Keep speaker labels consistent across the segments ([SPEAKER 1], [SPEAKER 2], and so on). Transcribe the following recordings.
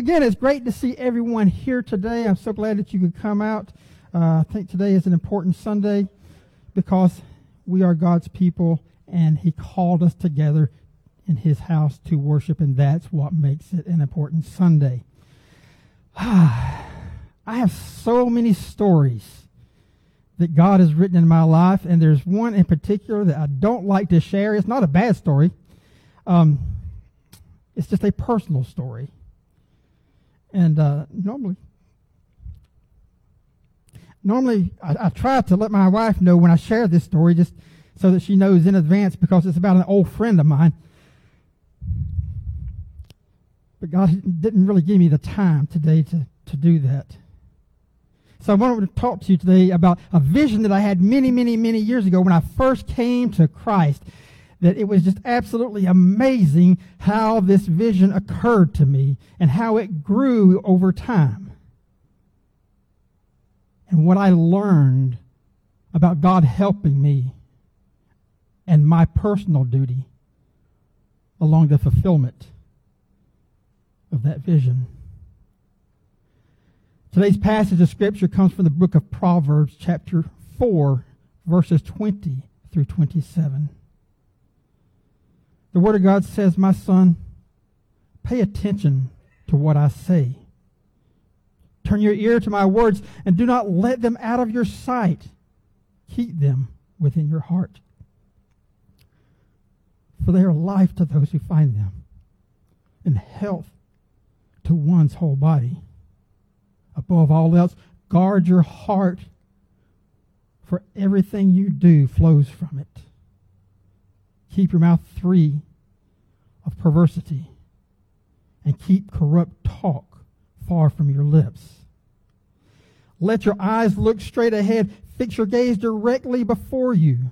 [SPEAKER 1] again, it's great to see everyone here today. I'm so glad that you could come out. Uh, I think today is an important Sunday because we are God's people and He called us together in His house to worship, and that's what makes it an important Sunday. I have so many stories that God has written in my life, and there's one in particular that I don't like to share. It's not a bad story. Um, it's just a personal story. And uh, normally, normally I, I, try to let my wife know when I share this story, just so that she knows in advance, because it's about an old friend of mine. But God didn't really give me the time today to, to do that. So I wanted to talk to you today about a vision that I had many, many, many years ago when I first came to Christ. That it was just absolutely amazing how this vision occurred to me and how it grew over time. And what I learned about God helping me and my personal duty along the fulfillment of that vision. Today's passage of Scripture comes from the book of Proverbs, chapter 4, verses 20 through 27. The Word of God says, My son, pay attention to what I say. Turn your ear to my words and do not let them out of your sight. Keep them within your heart. For they are life to those who find them and health to one's whole body above all else, guard your heart, for everything you do flows from it. Keep your mouth free of perversity, and keep corrupt talk far from your lips. Let your eyes look straight ahead. Fix your gaze directly before you.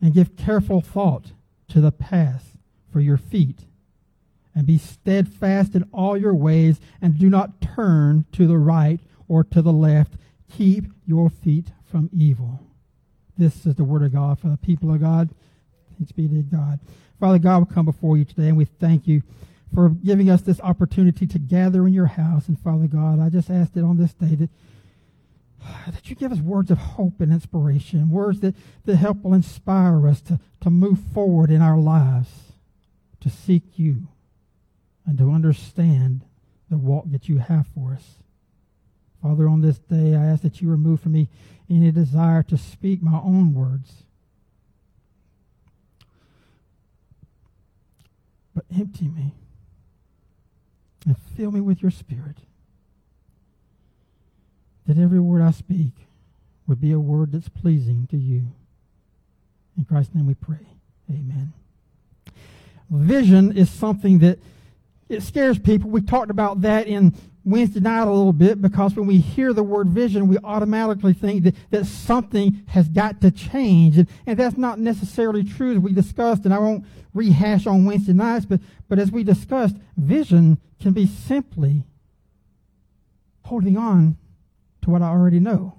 [SPEAKER 1] And give careful thought to the path for your feet and be steadfast in all your ways, and do not turn to the right or to the left. Keep your feet from evil. This is the word of God for the people of God. Thanks be to God. Father God, we come before you today, and we thank you for giving us this opportunity to gather in your house. And Father God, I just ask that on this day that that you give us words of hope and inspiration, words that, that help will inspire us to, to move forward in our lives, to seek you and to understand the walk that you have for us. Father, on this day, I ask that you remove from me any desire to speak my own words, but empty me and fill me with your Spirit. That every word I speak would be a word that's pleasing to you. In Christ's name we pray. Amen. Vision is something that it scares people. We talked about that in Wednesday night a little bit because when we hear the word vision, we automatically think that, that something has got to change. And, and that's not necessarily true as we discussed, and I won't rehash on Wednesday nights, but, but as we discussed, vision can be simply holding on to what I already know.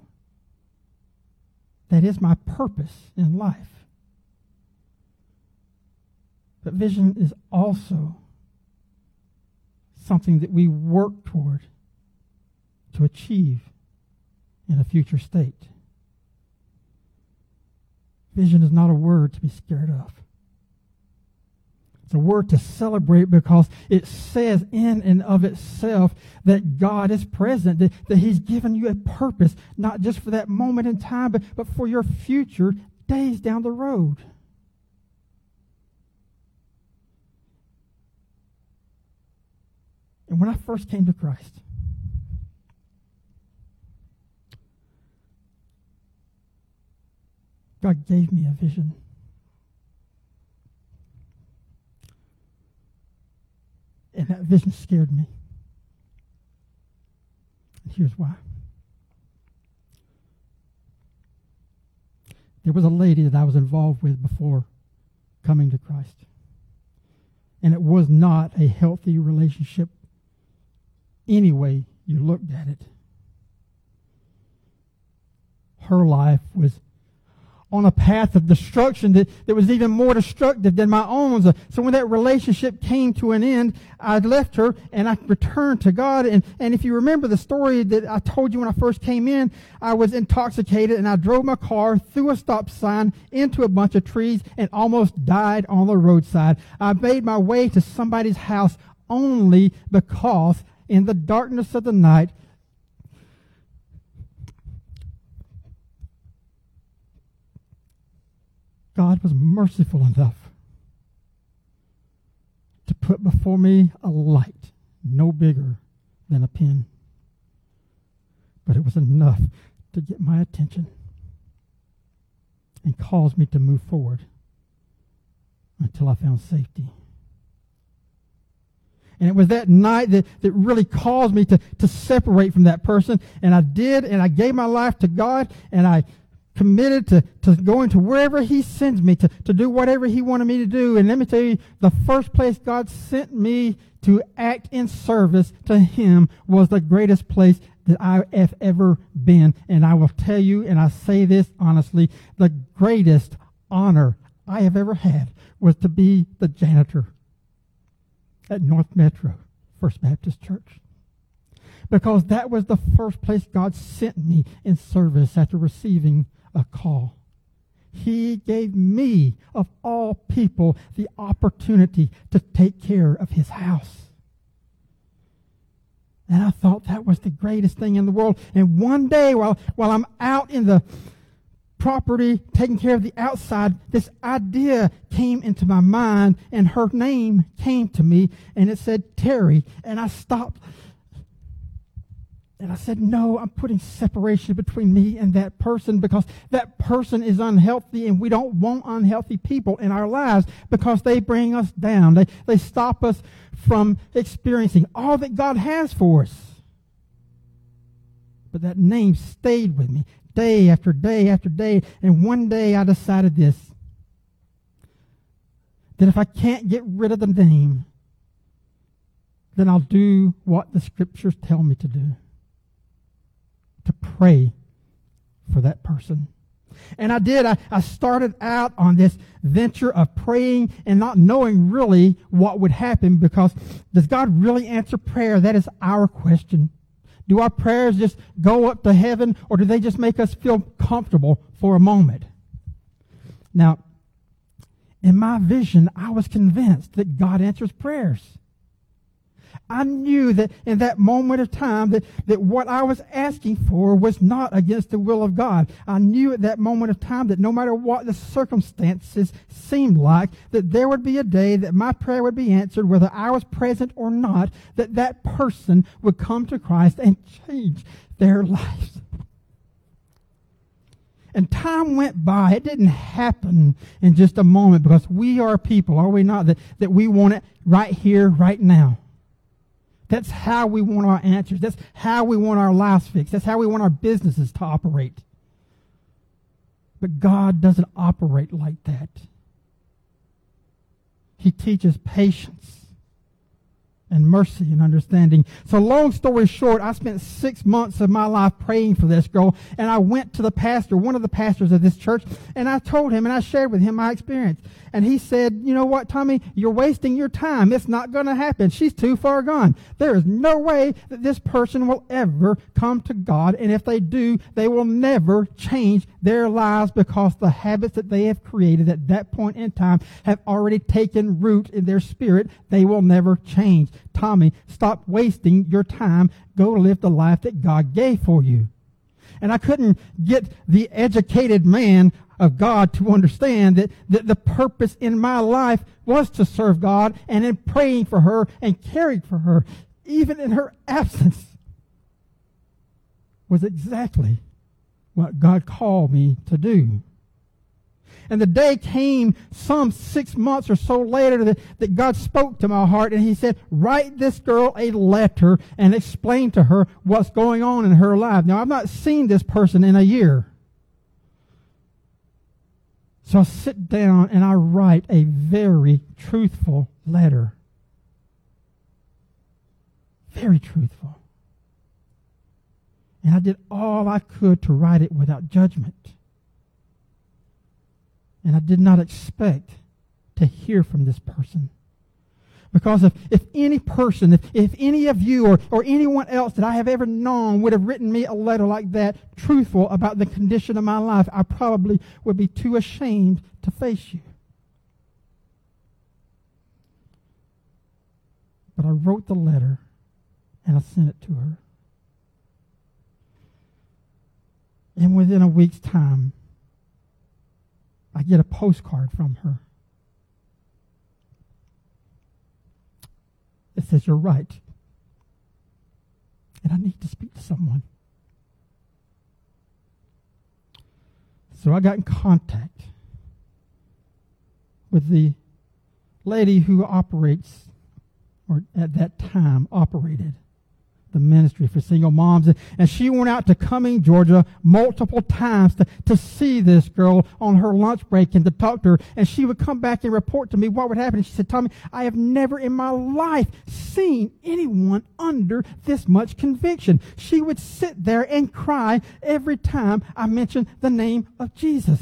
[SPEAKER 1] That is my purpose in life. But vision is also something that we work toward to achieve in a future state. Vision is not a word to be scared of. It's a word to celebrate because it says in and of itself that God is present, that, that He's given you a purpose, not just for that moment in time, but, but for your future days down the road. And when I first came to Christ, God gave me a vision. And that vision scared me. And here's why. There was a lady that I was involved with before coming to Christ. And it was not a healthy relationship any way you looked at it. Her life was on a path of destruction that, that was even more destructive than my own. So when that relationship came to an end, I left her and I returned to God. And, and if you remember the story that I told you when I first came in, I was intoxicated and I drove my car through a stop sign into a bunch of trees and almost died on the roadside. I made my way to somebody's house only because in the darkness of the night, God was merciful enough to put before me a light no bigger than a pin. But it was enough to get my attention and cause me to move forward until I found safety. And it was that night that, that really caused me to, to separate from that person. And I did, and I gave my life to God, and I committed to, to going to wherever He sends me, to, to do whatever He wanted me to do. And let me tell you, the first place God sent me to act in service to Him was the greatest place that I have ever been. And I will tell you, and I say this honestly, the greatest honor I have ever had was to be the janitor at North Metro First Baptist Church. Because that was the first place God sent me in service after receiving a call. He gave me, of all people, the opportunity to take care of his house. And I thought that was the greatest thing in the world. And one day, while, while I'm out in the property, taking care of the outside, this idea came into my mind, and her name came to me, and it said Terry. And I stopped. And I said, No, I'm putting separation between me and that person because that person is unhealthy, and we don't want unhealthy people in our lives because they bring us down. They, they stop us from experiencing all that God has for us. But that name stayed with me day after day after day. And one day I decided this that if I can't get rid of the name, then I'll do what the scriptures tell me to do to pray for that person. And I did. I, I started out on this venture of praying and not knowing really what would happen because does God really answer prayer? That is our question. Do our prayers just go up to heaven or do they just make us feel comfortable for a moment? Now, in my vision, I was convinced that God answers prayers. I knew that in that moment of time that, that what I was asking for was not against the will of God. I knew at that moment of time that no matter what the circumstances seemed like, that there would be a day that my prayer would be answered, whether I was present or not, that that person would come to Christ and change their lives. And time went by. It didn't happen in just a moment because we are people, are we not? That, that we want it right here, right now. That's how we want our answers. That's how we want our lives fixed. That's how we want our businesses to operate. But God doesn't operate like that. He teaches patience and mercy and understanding. So long story short, I spent six months of my life praying for this girl, and I went to the pastor, one of the pastors of this church, and I told him and I shared with him my experience. And he said, you know what, Tommy, you're wasting your time. It's not going to happen. She's too far gone. There is no way that this person will ever come to God, and if they do, they will never change their lives because the habits that they have created at that point in time have already taken root in their spirit. They will never change. Tommy, stop wasting your time. Go live the life that God gave for you. And I couldn't get the educated man of God to understand that, that the purpose in my life was to serve God and in praying for her and caring for her, even in her absence, was exactly what God called me to do. And the day came some six months or so later that, that God spoke to my heart and he said, write this girl a letter and explain to her what's going on in her life. Now, I've not seen this person in a year. So I sit down and I write a very truthful letter. Very truthful. And I did all I could to write it without judgment. And I did not expect to hear from this person. Because if, if any person, if, if any of you or, or anyone else that I have ever known would have written me a letter like that, truthful about the condition of my life, I probably would be too ashamed to face you. But I wrote the letter and I sent it to her. And within a week's time, I get a postcard from her. It says, You're right. And I need to speak to someone. So I got in contact with the lady who operates, or at that time operated, the ministry for single moms. And she went out to Cumming, Georgia multiple times to, to see this girl on her lunch break and to talk to her. And she would come back and report to me what would happen. And she said, Tommy, I have never in my life seen anyone under this much conviction. She would sit there and cry every time I mentioned the name of Jesus.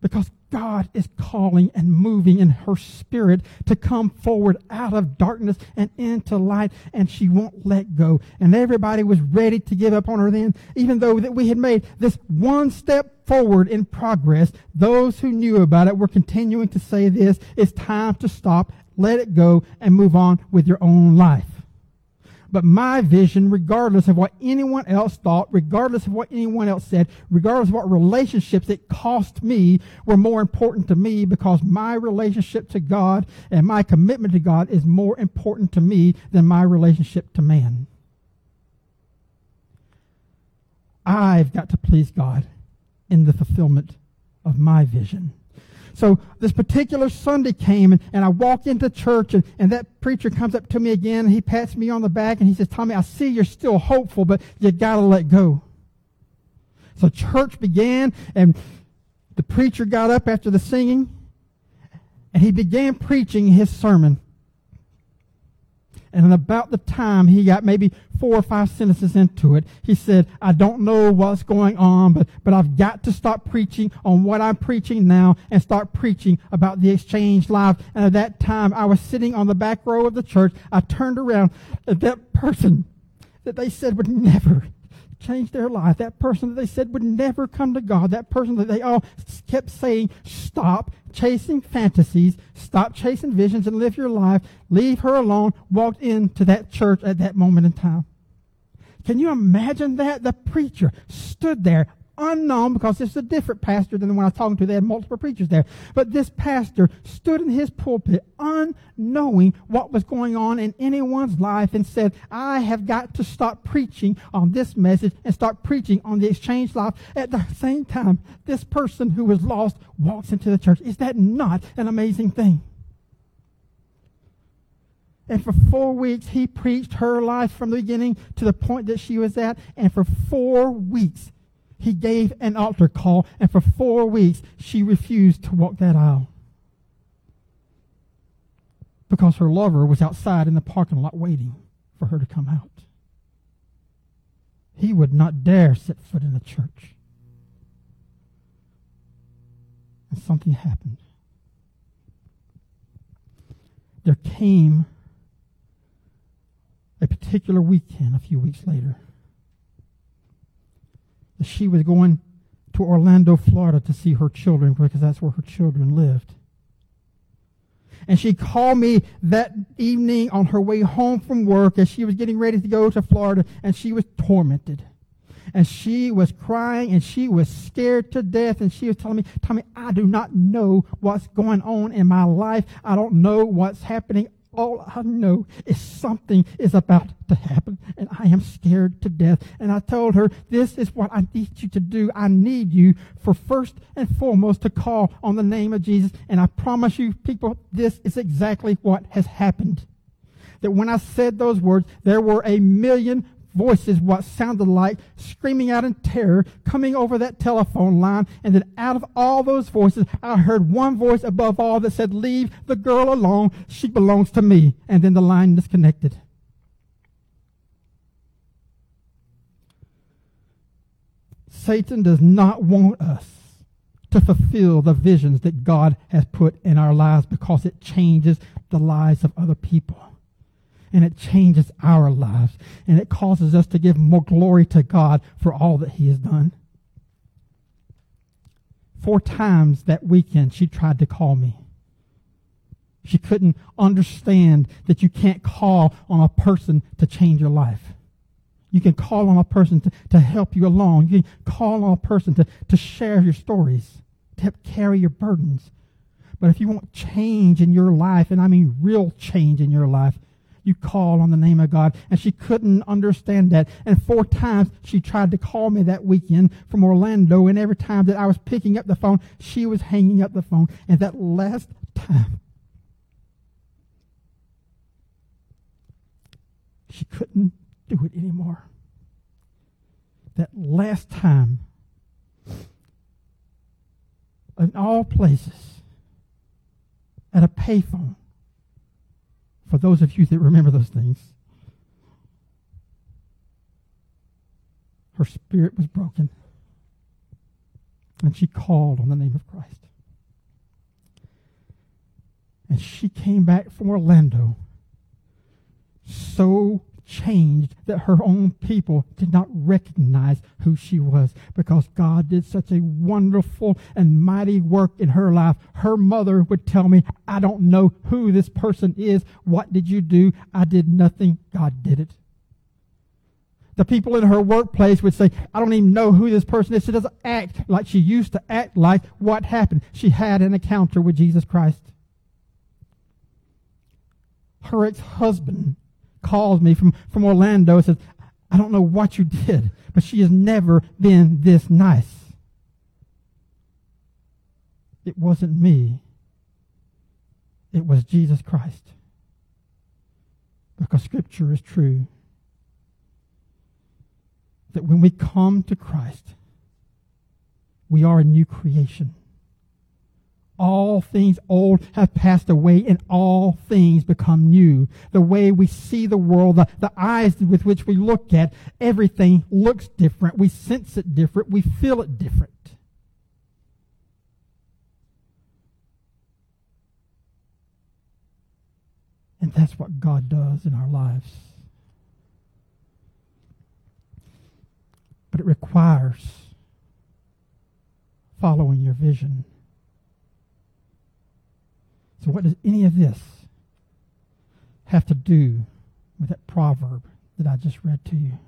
[SPEAKER 1] Because God is calling and moving in her spirit to come forward out of darkness and into light, and she won't let go. And everybody was ready to give up on her then, even though that we had made this one step forward in progress. Those who knew about it were continuing to say this, it's time to stop, let it go, and move on with your own life. But my vision, regardless of what anyone else thought, regardless of what anyone else said, regardless of what relationships it cost me, were more important to me because my relationship to God and my commitment to God is more important to me than my relationship to man. I've got to please God in the fulfillment of my vision. So this particular Sunday came and, and I walked into church and, and that preacher comes up to me again and he pats me on the back and he says, Tommy, I see you're still hopeful, but you gotta let go. So church began and the preacher got up after the singing and he began preaching his sermon. And about the time he got maybe four or five sentences into it, he said, I don't know what's going on, but, but I've got to stop preaching on what I'm preaching now and start preaching about the exchange life. And at that time, I was sitting on the back row of the church. I turned around at that person that they said would never change their life. That person that they said would never come to God. That person that they all kept saying, stop chasing fantasies, stop chasing visions and live your life. Leave her alone. Walked into that church at that moment in time. Can you imagine that? The preacher stood there unknown because this is a different pastor than the one I was talking to. They had multiple preachers there. But this pastor stood in his pulpit unknowing what was going on in anyone's life and said, I have got to stop preaching on this message and start preaching on the exchange life. At the same time, this person who was lost walks into the church. Is that not an amazing thing? And for four weeks, he preached her life from the beginning to the point that she was at. And for four weeks, he gave an altar call, and for four weeks she refused to walk that aisle because her lover was outside in the parking lot waiting for her to come out. He would not dare set foot in the church. And something happened. There came a particular weekend a few weeks later she was going to Orlando, Florida to see her children because that's where her children lived. And she called me that evening on her way home from work as she was getting ready to go to Florida and she was tormented. And she was crying and she was scared to death. And she was telling me, Tommy, I do not know what's going on in my life. I don't know what's happening all I know is something is about to happen, and I am scared to death. And I told her, This is what I need you to do. I need you for first and foremost to call on the name of Jesus. And I promise you, people, this is exactly what has happened. That when I said those words, there were a million voices, what sounded like screaming out in terror, coming over that telephone line. And then out of all those voices, I heard one voice above all that said, Leave the girl alone. She belongs to me. And then the line disconnected. Satan does not want us to fulfill the visions that God has put in our lives because it changes the lives of other people. And it changes our lives. And it causes us to give more glory to God for all that He has done. Four times that weekend, she tried to call me. She couldn't understand that you can't call on a person to change your life. You can call on a person to, to help you along. You can call on a person to, to share your stories, to help carry your burdens. But if you want change in your life, and I mean real change in your life, you call on the name of God. And she couldn't understand that. And four times she tried to call me that weekend from Orlando. And every time that I was picking up the phone, she was hanging up the phone. And that last time, she couldn't do it anymore. That last time, in all places, at a payphone, for those of you that remember those things, her spirit was broken. And she called on the name of Christ. And she came back from Orlando so changed that her own people did not recognize who she was because God did such a wonderful and mighty work in her life. Her mother would tell me, I don't know who this person is. What did you do? I did nothing. God did it. The people in her workplace would say, I don't even know who this person is. She doesn't act like she used to act like. What happened? She had an encounter with Jesus Christ. Her ex husband calls me from, from Orlando and says, I don't know what you did, but she has never been this nice. It wasn't me. It was Jesus Christ. Because Scripture is true. That when we come to Christ, we are a new creation all things old have passed away and all things become new. The way we see the world, the, the eyes with which we look at everything looks different. We sense it different. We feel it different. And that's what God does in our lives. But it requires following your vision. So, what does any of this have to do with that proverb that I just read to you?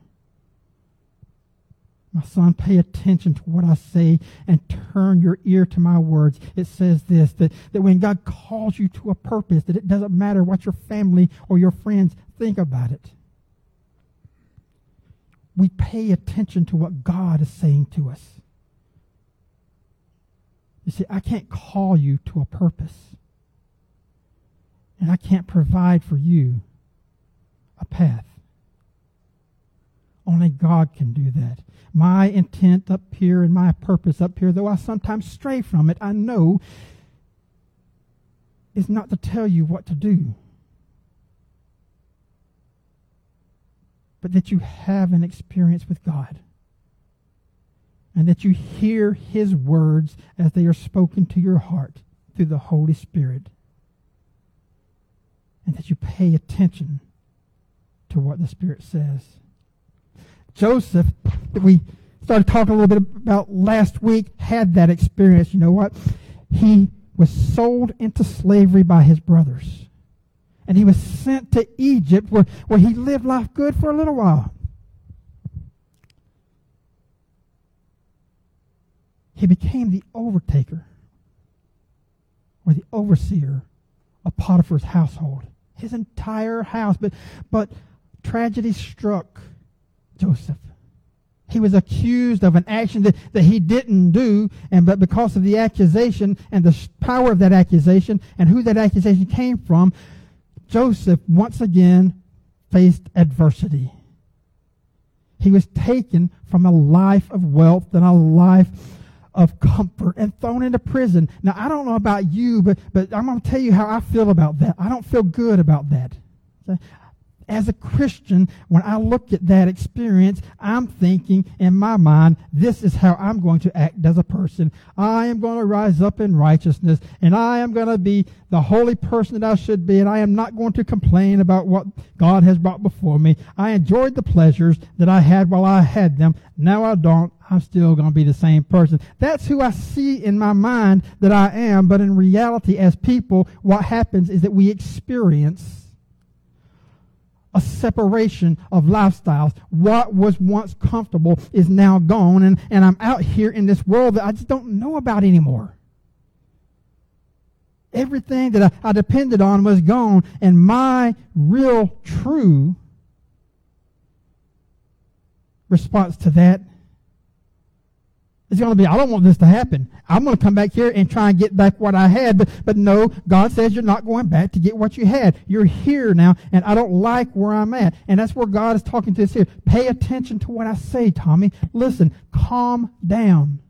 [SPEAKER 1] My son, pay attention to what I say and turn your ear to my words. It says this that, that when God calls you to a purpose, that it doesn't matter what your family or your friends think about it. We pay attention to what God is saying to us. You see, I can't call you to a purpose and I can't provide for you a path. Only God can do that. My intent up here and my purpose up here, though I sometimes stray from it, I know is not to tell you what to do, but that you have an experience with God and that you hear His words as they are spoken to your heart through the Holy Spirit and that you pay attention to what the Spirit says. Joseph, that we started talking a little bit about last week, had that experience. You know what? He was sold into slavery by his brothers. And he was sent to Egypt where, where he lived life good for a little while. He became the overtaker or the overseer of Potiphar's household his entire house. But, but tragedy struck Joseph. He was accused of an action that, that he didn't do, and but because of the accusation and the power of that accusation and who that accusation came from, Joseph once again faced adversity. He was taken from a life of wealth and a life of comfort and thrown into prison. Now, I don't know about you, but, but I'm going to tell you how I feel about that. I don't feel good about that. as a Christian, when I look at that experience, I'm thinking in my mind, this is how I'm going to act as a person. I am going to rise up in righteousness, and I am going to be the holy person that I should be, and I am not going to complain about what God has brought before me. I enjoyed the pleasures that I had while I had them. Now I don't. I'm still going to be the same person. That's who I see in my mind that I am, but in reality, as people, what happens is that we experience a separation of lifestyles. What was once comfortable is now gone, and, and I'm out here in this world that I just don't know about anymore. Everything that I, I depended on was gone, and my real, true response to that it's going to be, I don't want this to happen. I'm going to come back here and try and get back what I had. But, but no, God says you're not going back to get what you had. You're here now, and I don't like where I'm at. And that's where God is talking to us here. Pay attention to what I say, Tommy. Listen, calm down.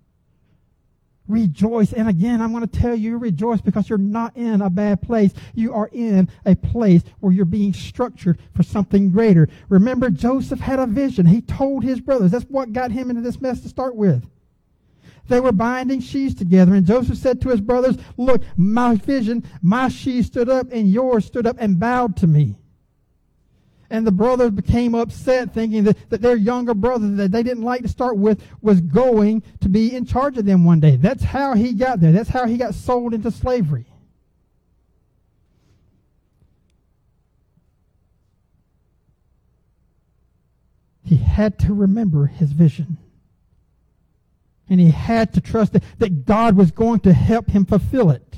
[SPEAKER 1] Rejoice. And again, I'm going to tell you, rejoice because you're not in a bad place. You are in a place where you're being structured for something greater. Remember, Joseph had a vision. He told his brothers. That's what got him into this mess to start with. They were binding sheaves together, and Joseph said to his brothers, Look, my vision, my sheaves stood up, and yours stood up and bowed to me. And the brothers became upset, thinking that, that their younger brother that they didn't like to start with was going to be in charge of them one day. That's how he got there. That's how he got sold into slavery. He had to remember his vision and he had to trust that, that God was going to help him fulfill it.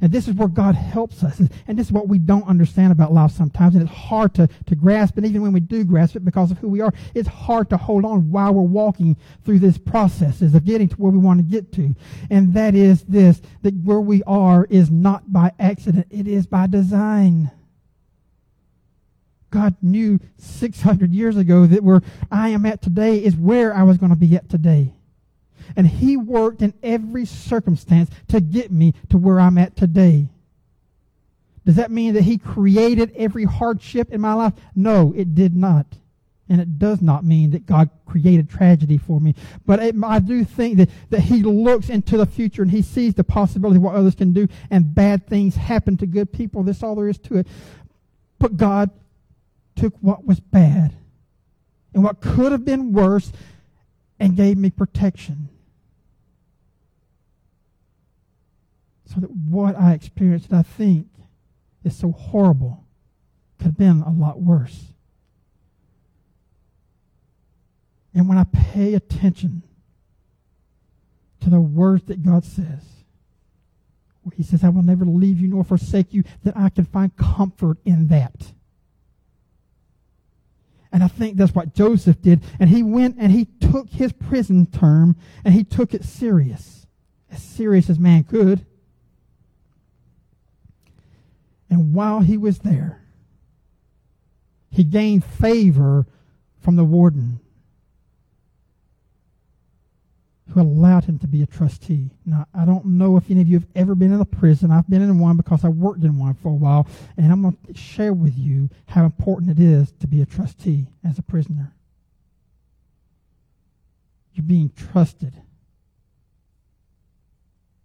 [SPEAKER 1] And this is where God helps us. And this is what we don't understand about life sometimes. And it's hard to, to grasp. And even when we do grasp it because of who we are, it's hard to hold on while we're walking through this processes of getting to where we want to get to. And that is this, that where we are is not by accident. It is by design. God knew 600 years ago that where I am at today is where I was going to be at today. And He worked in every circumstance to get me to where I'm at today. Does that mean that He created every hardship in my life? No, it did not. And it does not mean that God created tragedy for me. But it, I do think that, that He looks into the future and He sees the possibility of what others can do, and bad things happen to good people. That's all there is to it. But God took what was bad and what could have been worse and gave me protection. So that what I experienced, I think, is so horrible, could have been a lot worse. And when I pay attention to the words that God says, where He says, I will never leave you nor forsake you, that I can find comfort in that. And I think that's what Joseph did. And he went and he took his prison term and he took it serious. As serious as man could. And while he was there, he gained favor from the warden who allowed him to be a trustee. Now, I don't know if any of you have ever been in a prison. I've been in one because I worked in one for a while, and I'm going to share with you how important it is to be a trustee as a prisoner. You're being trusted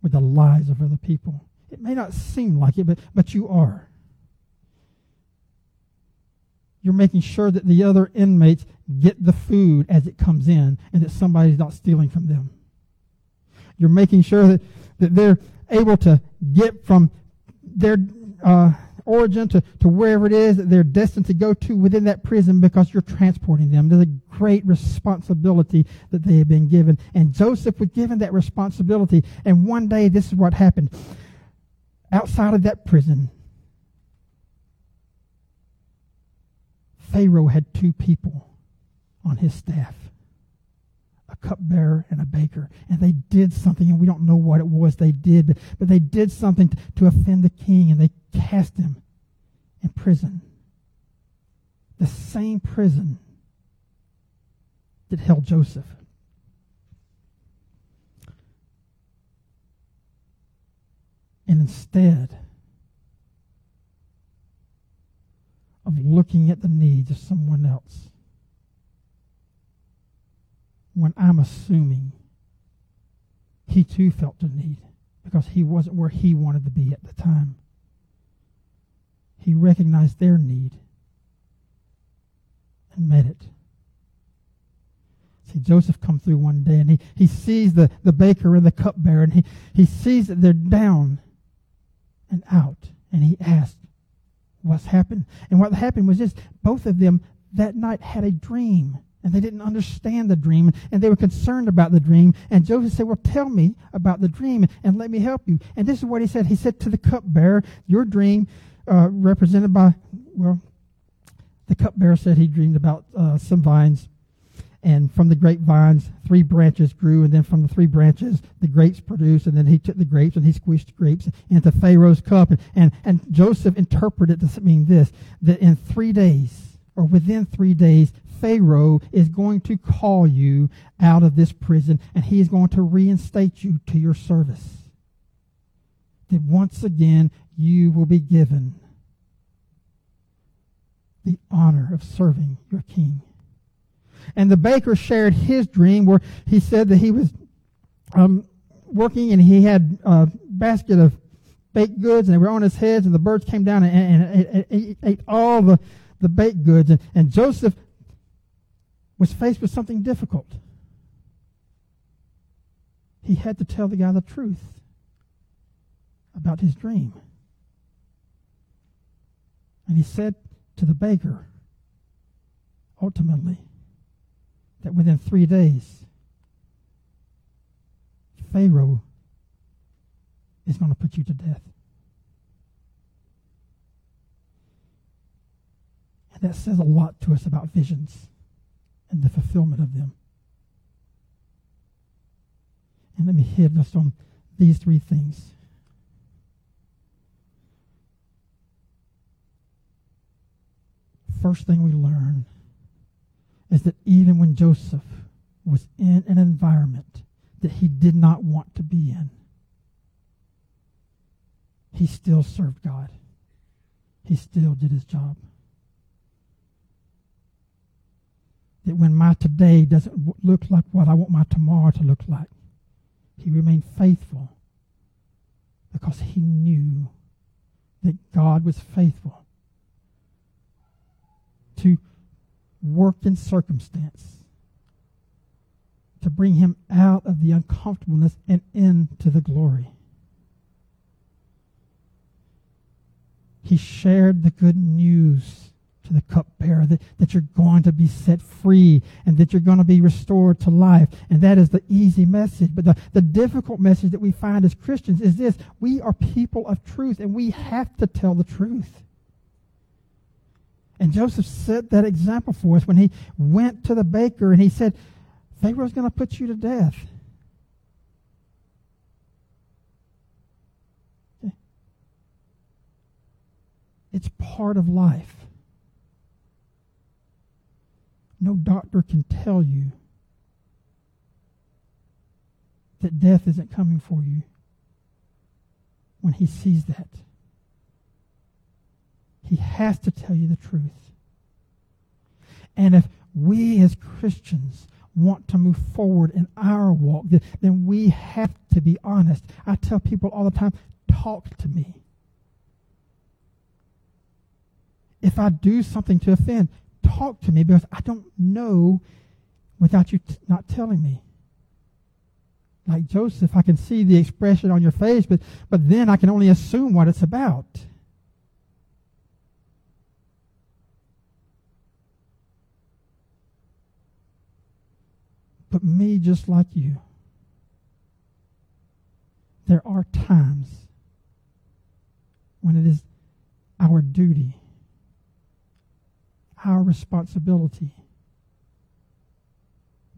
[SPEAKER 1] with the lives of other people. It may not seem like it, but, but you are. You're making sure that the other inmates get the food as it comes in and that somebody's not stealing from them. You're making sure that, that they're able to get from their uh, origin to, to wherever it is that they're destined to go to within that prison because you're transporting them. There's a great responsibility that they have been given. And Joseph was given that responsibility. And one day, this is what happened outside of that prison, Pharaoh had two people on his staff a cupbearer and a baker. And they did something, and we don't know what it was they did, but they did something to, to offend the king, and they cast him in prison. The same prison that held Joseph. And instead of looking at the needs of someone else when I'm assuming he too felt the need because he wasn't where he wanted to be at the time. He recognized their need and met it. See, Joseph come through one day and he, he sees the, the baker and the cupbearer and he, he sees that they're down and out. And he asked, what's happened? And what happened was this, both of them that night had a dream and they didn't understand the dream and they were concerned about the dream. And joseph said well tell me about the dream and let me help you. And this is what he said. He said to the cupbearer your dream uh, represented by well the cupbearer said he dreamed about uh, some vines and from the grapevines three branches grew and then from the three branches the grapes produced and then he took the grapes and he squished grapes into pharaoh's cup and, and, and joseph interpreted to mean this that in three days or within three days Pharaoh is going to call you out of this prison and he is going to reinstate you to your service. That once again you will be given the honor of serving your king. And the baker shared his dream where he said that he was um, working and he had a basket of baked goods and they were on his heads and the birds came down and, and, and, and ate all the, the baked goods. And, and Joseph was faced with something difficult. He had to tell the guy the truth about his dream. And he said to the baker, ultimately, that within three days, Pharaoh is going to put you to death. And that says a lot to us about visions and the fulfillment of them. And let me hit just on these three things. First thing we learn is that even when Joseph was in an environment that he did not want to be in, he still served God. He still did his job. that when my today doesn't look like what I want my tomorrow to look like, he remained faithful because he knew that God was faithful to work in circumstance to bring him out of the uncomfortableness and into the glory. He shared the good news to the cupbearer that, that you're going to be set free and that you're going to be restored to life. And that is the easy message. But the, the difficult message that we find as Christians is this we are people of truth and we have to tell the truth. And Joseph set that example for us when he went to the baker and he said, Pharaoh's going to put you to death. It's part of life. No doctor can tell you that death isn't coming for you when he sees that. He has to tell you the truth. And if we as Christians want to move forward in our walk, then we have to be honest. I tell people all the time talk to me. If I do something to offend, talk to me because I don't know without you t- not telling me. Like Joseph, I can see the expression on your face, but, but then I can only assume what it's about. But me, just like you, there are times when it is our duty our responsibility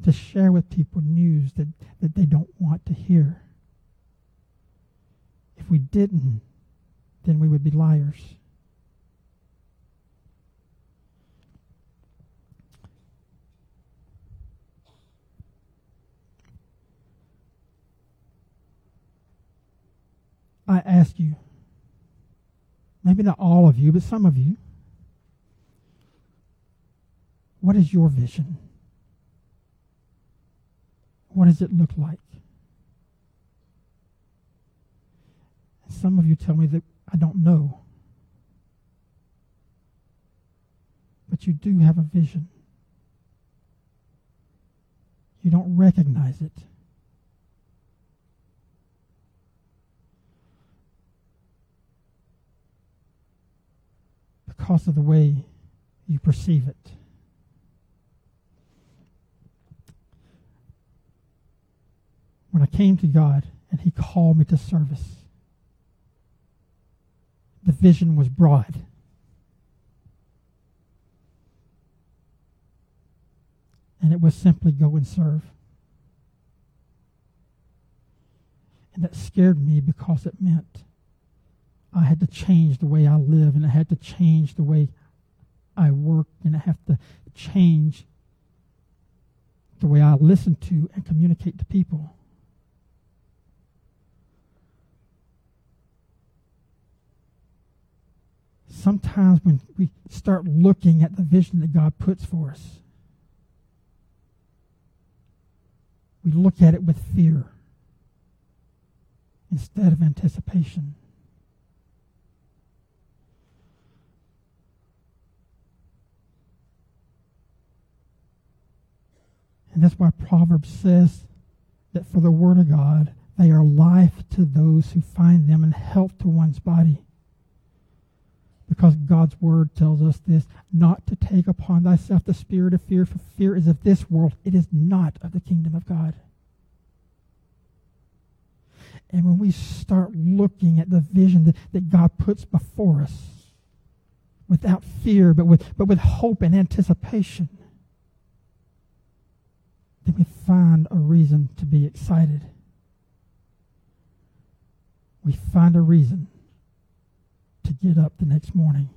[SPEAKER 1] to share with people news that, that they don't want to hear. If we didn't, then we would be liars. I ask you, maybe not all of you, but some of you, What is your vision? What does it look like? Some of you tell me that I don't know. But you do have a vision. You don't recognize it. Because of the way you perceive it. When I came to God and He called me to service, the vision was broad. And it was simply go and serve. And that scared me because it meant I had to change the way I live and I had to change the way I work and I have to change the way I listen to and communicate to people. sometimes when we start looking at the vision that God puts for us, we look at it with fear instead of anticipation. And that's why Proverbs says that for the Word of God, they are life to those who find them and health to one's body because God's word tells us this not to take upon thyself the spirit of fear, for fear is of this world, it is not of the kingdom of God. And when we start looking at the vision that, that God puts before us, without fear, but with, but with hope and anticipation, then we find a reason to be excited. We find a reason to get up the next morning.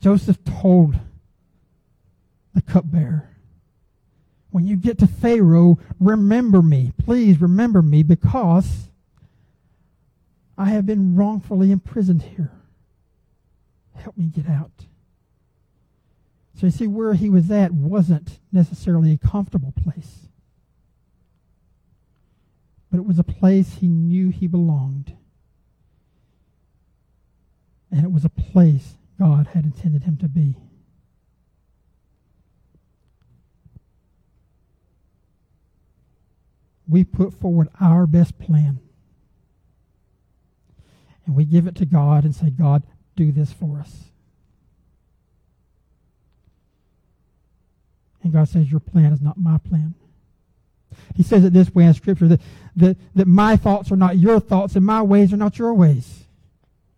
[SPEAKER 1] Joseph told the cupbearer, when you get to Pharaoh, remember me. Please remember me because I have been wrongfully imprisoned here. Help me get out. So you see, where he was at wasn't necessarily a comfortable place but it was a place he knew he belonged. And it was a place God had intended him to be. We put forward our best plan. And we give it to God and say, God, do this for us. And God says, Your plan is not my plan. He says it this way in Scripture that, that, that my thoughts are not your thoughts and my ways are not your ways.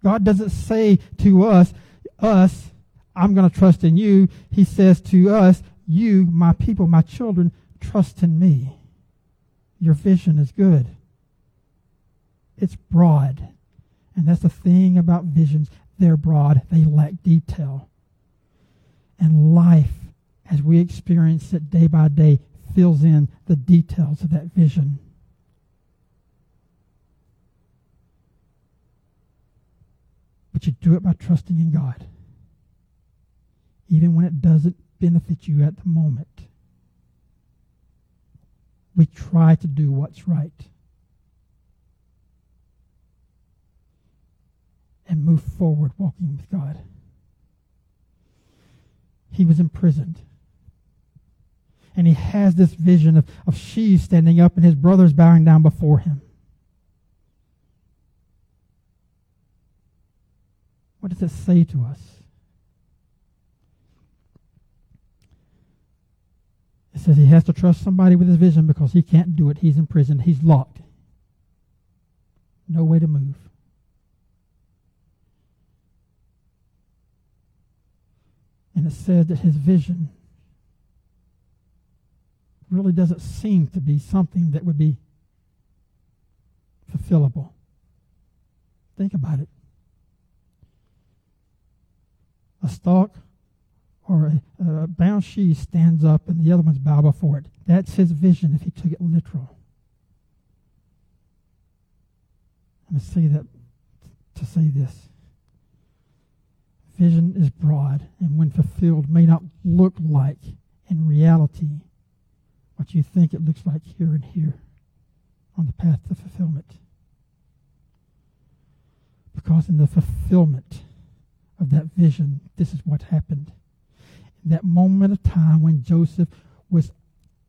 [SPEAKER 1] God doesn't say to us, us, I'm going to trust in you. He says to us, you, my people, my children, trust in me. Your vision is good. It's broad. And that's the thing about visions. They're broad. They lack detail. And life, as we experience it day by day, fills in the details of that vision. But you do it by trusting in God, even when it doesn't benefit you at the moment. We try to do what's right and move forward walking with God. He was imprisoned and he has this vision of, of she standing up and his brothers bowing down before him. What does it say to us? It says he has to trust somebody with his vision because he can't do it. He's in prison. He's locked. No way to move. And it says that his vision really doesn't seem to be something that would be fulfillable. Think about it. A stalk or a, a bound she stands up and the other ones bow before it. That's his vision if he took it literal. I'm going to say that to say this. vision is broad and when fulfilled may not look like in reality what you think it looks like here and here on the path to fulfillment. Because in the fulfillment of that vision, this is what happened. In that moment of time when Joseph was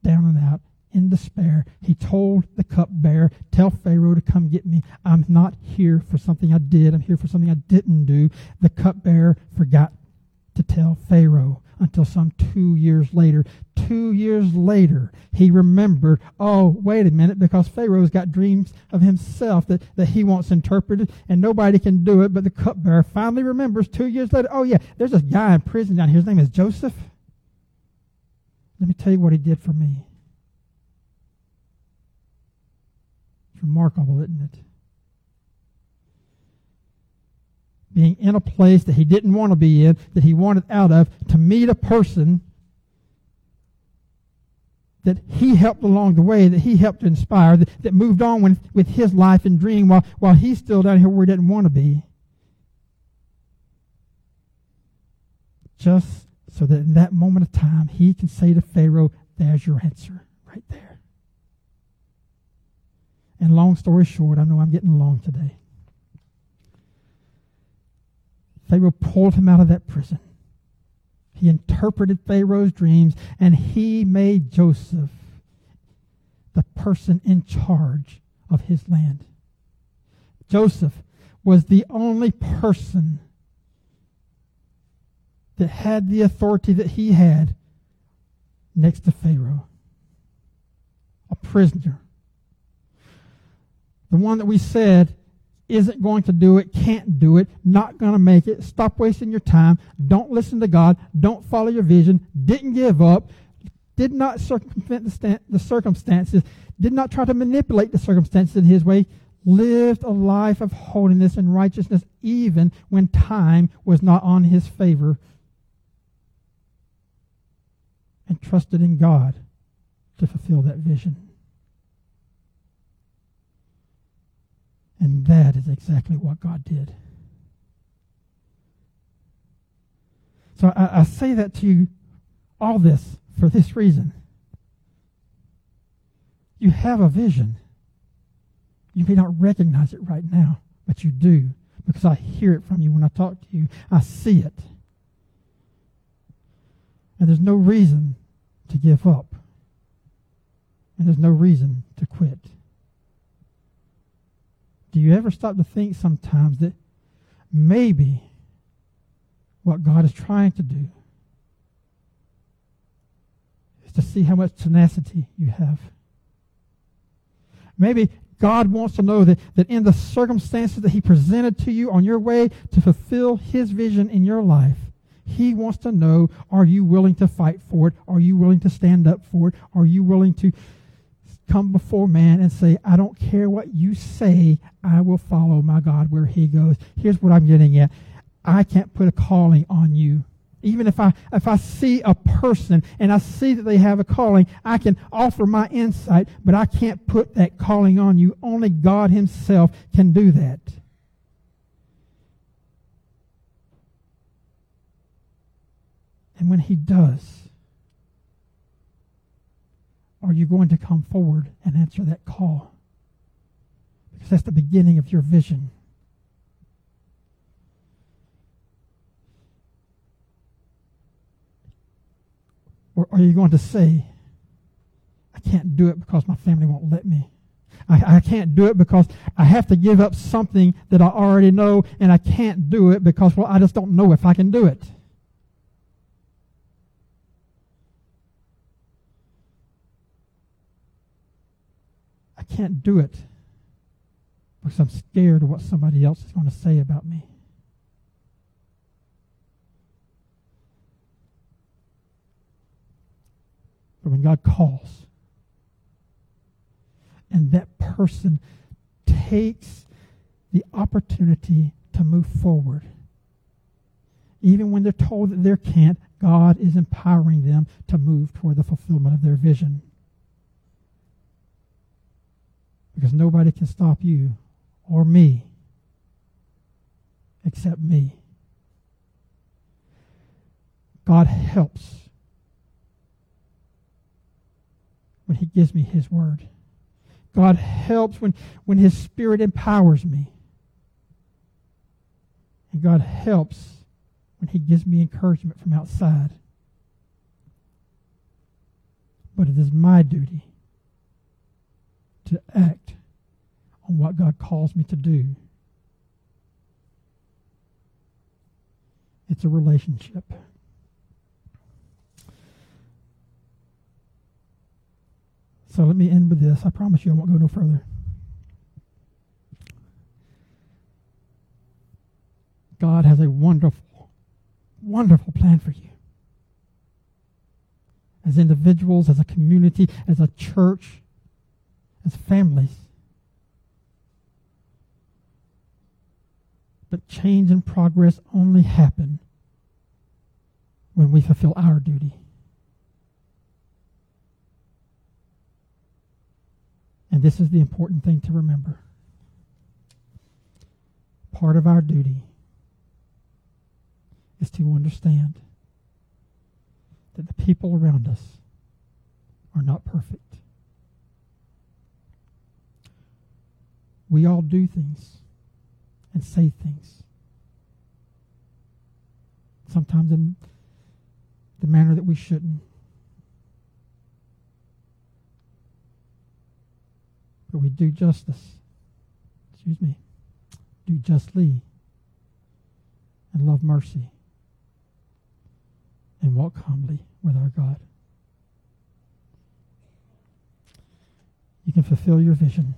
[SPEAKER 1] down and out, in despair, he told the cupbearer, Tell Pharaoh to come get me. I'm not here for something I did. I'm here for something I didn't do. The cupbearer forgot to tell Pharaoh until some two years later. Two years later, he remembered, oh, wait a minute, because Pharaoh's got dreams of himself that, that he wants interpreted, and nobody can do it. But the cupbearer finally remembers two years later, oh, yeah, there's this guy in prison down here. His name is Joseph. Let me tell you what he did for me. It's remarkable, isn't it? Being in a place that he didn't want to be in, that he wanted out of, to meet a person that he helped along the way, that he helped inspire, that, that moved on with, with his life and dream while, while he's still down here where he didn't want to be. Just so that in that moment of time, he can say to Pharaoh, There's your answer, right there. And long story short, I know I'm getting long today. Pharaoh pulled him out of that prison. He interpreted Pharaoh's dreams, and he made Joseph the person in charge of his land. Joseph was the only person that had the authority that he had next to Pharaoh. A prisoner. The one that we said isn't going to do it, can't do it, not going to make it. Stop wasting your time. Don't listen to God. Don't follow your vision. Didn't give up. Did not circumvent the, circumstances. Did not try to manipulate the circumstances in his way. Lived a life of holiness and righteousness even when time was not on his favor. And trusted in God to fulfill that vision. And that is exactly what God did. So I, I, say that to you, all this, for this reason. You have a vision. You may not recognize it right now, but you do, because I hear it from you when I talk to you. I see it. And there's no reason to give up. And there's no reason to quit. Do you ever stop to think sometimes that maybe what God is trying to do is to see how much tenacity you have? Maybe God wants to know that, that in the circumstances that He presented to you on your way to fulfill His vision in your life, He wants to know are you willing to fight for it? Are you willing to stand up for it? Are you willing to come before man and say, I don't care what you say, I will follow my God where he goes. Here's what I'm getting at. I can't put a calling on you. Even if I if I see a person and I see that they have a calling, I can offer my insight, but I can't put that calling on you. Only God himself can do that. And when he does, are you going to come forward and answer that call? Because that's the beginning of your vision. Or are you going to say, I can't do it because my family won't let me? I, I, can't do it because I have to give up something that I already know, and I can't do it because, well, I just don't know if I can do it. Can't do it because I'm scared of what somebody else is going to say about me. But when God calls, and that person takes the opportunity to move forward, even when they're told that they can't, God is empowering them to move toward the fulfillment of their vision. Because nobody can stop you or me except me. God helps when He gives me His word. God helps when, when His Spirit empowers me. And God helps when He gives me encouragement from outside. But it is my duty to act on what God calls me to do. It's a relationship. So let me end with this. I promise you I won't go no further. God has a wonderful, wonderful plan for you. As individuals, as a community, as a church, as families. But change and progress only happen when we fulfill our duty. And this is the important thing to remember. Part of our duty is to understand that the people around us are not perfect. We all do things and say things. Sometimes in the manner that we shouldn't. But we do justice. Excuse me. Do justly and love mercy and walk humbly with our God. You can fulfill your vision.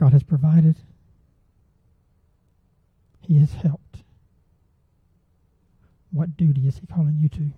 [SPEAKER 1] God has provided. He has helped. What duty is he calling you to?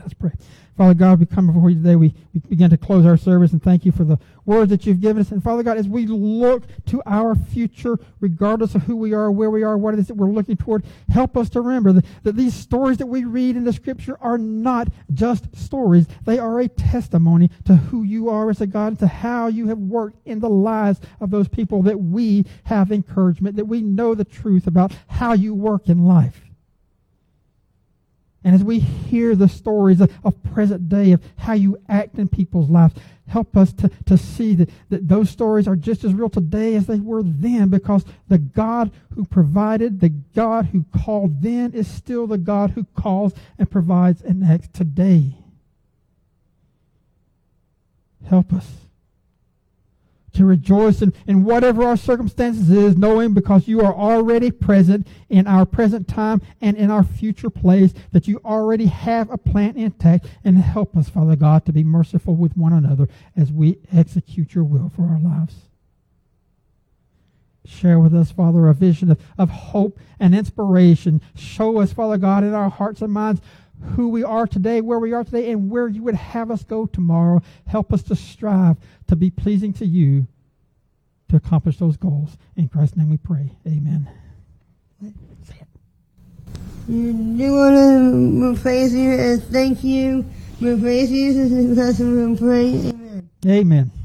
[SPEAKER 1] Let's pray. Father God, we come before you today. We, we begin to close our service and thank you for the words that you've given us. And Father God, as we look to our future, regardless of who we are, where we are, what it is that we're looking toward, help us to remember that, that these stories that we read in the scripture are not just stories. They are a testimony to who you are as a God and to how you have worked in the lives of those people that we have encouragement, that we know the truth about how you work in life. And as we hear the stories of, of, present day of how you act in people's lives, help us to, to see that, that those stories are just as real today as they were then because the God who provided, the God who called then is still the God who calls and provides and acts today. Help us to rejoice in, in whatever our circumstances is, knowing because you are already present in our present time and in our future place, that you already have a plan intact, and help us, Father God, to be merciful with one another as we execute your will for our lives. Share with us, Father, a vision of, of hope and inspiration. Show us, Father God, in our hearts and minds who we are today, where we are today, and where you would have us go tomorrow. Help us to strive to be pleasing to you to accomplish those goals. In Christ's name we pray. Amen.
[SPEAKER 2] You do want to praise you and thank you. We praise you pray. Amen.
[SPEAKER 1] Amen.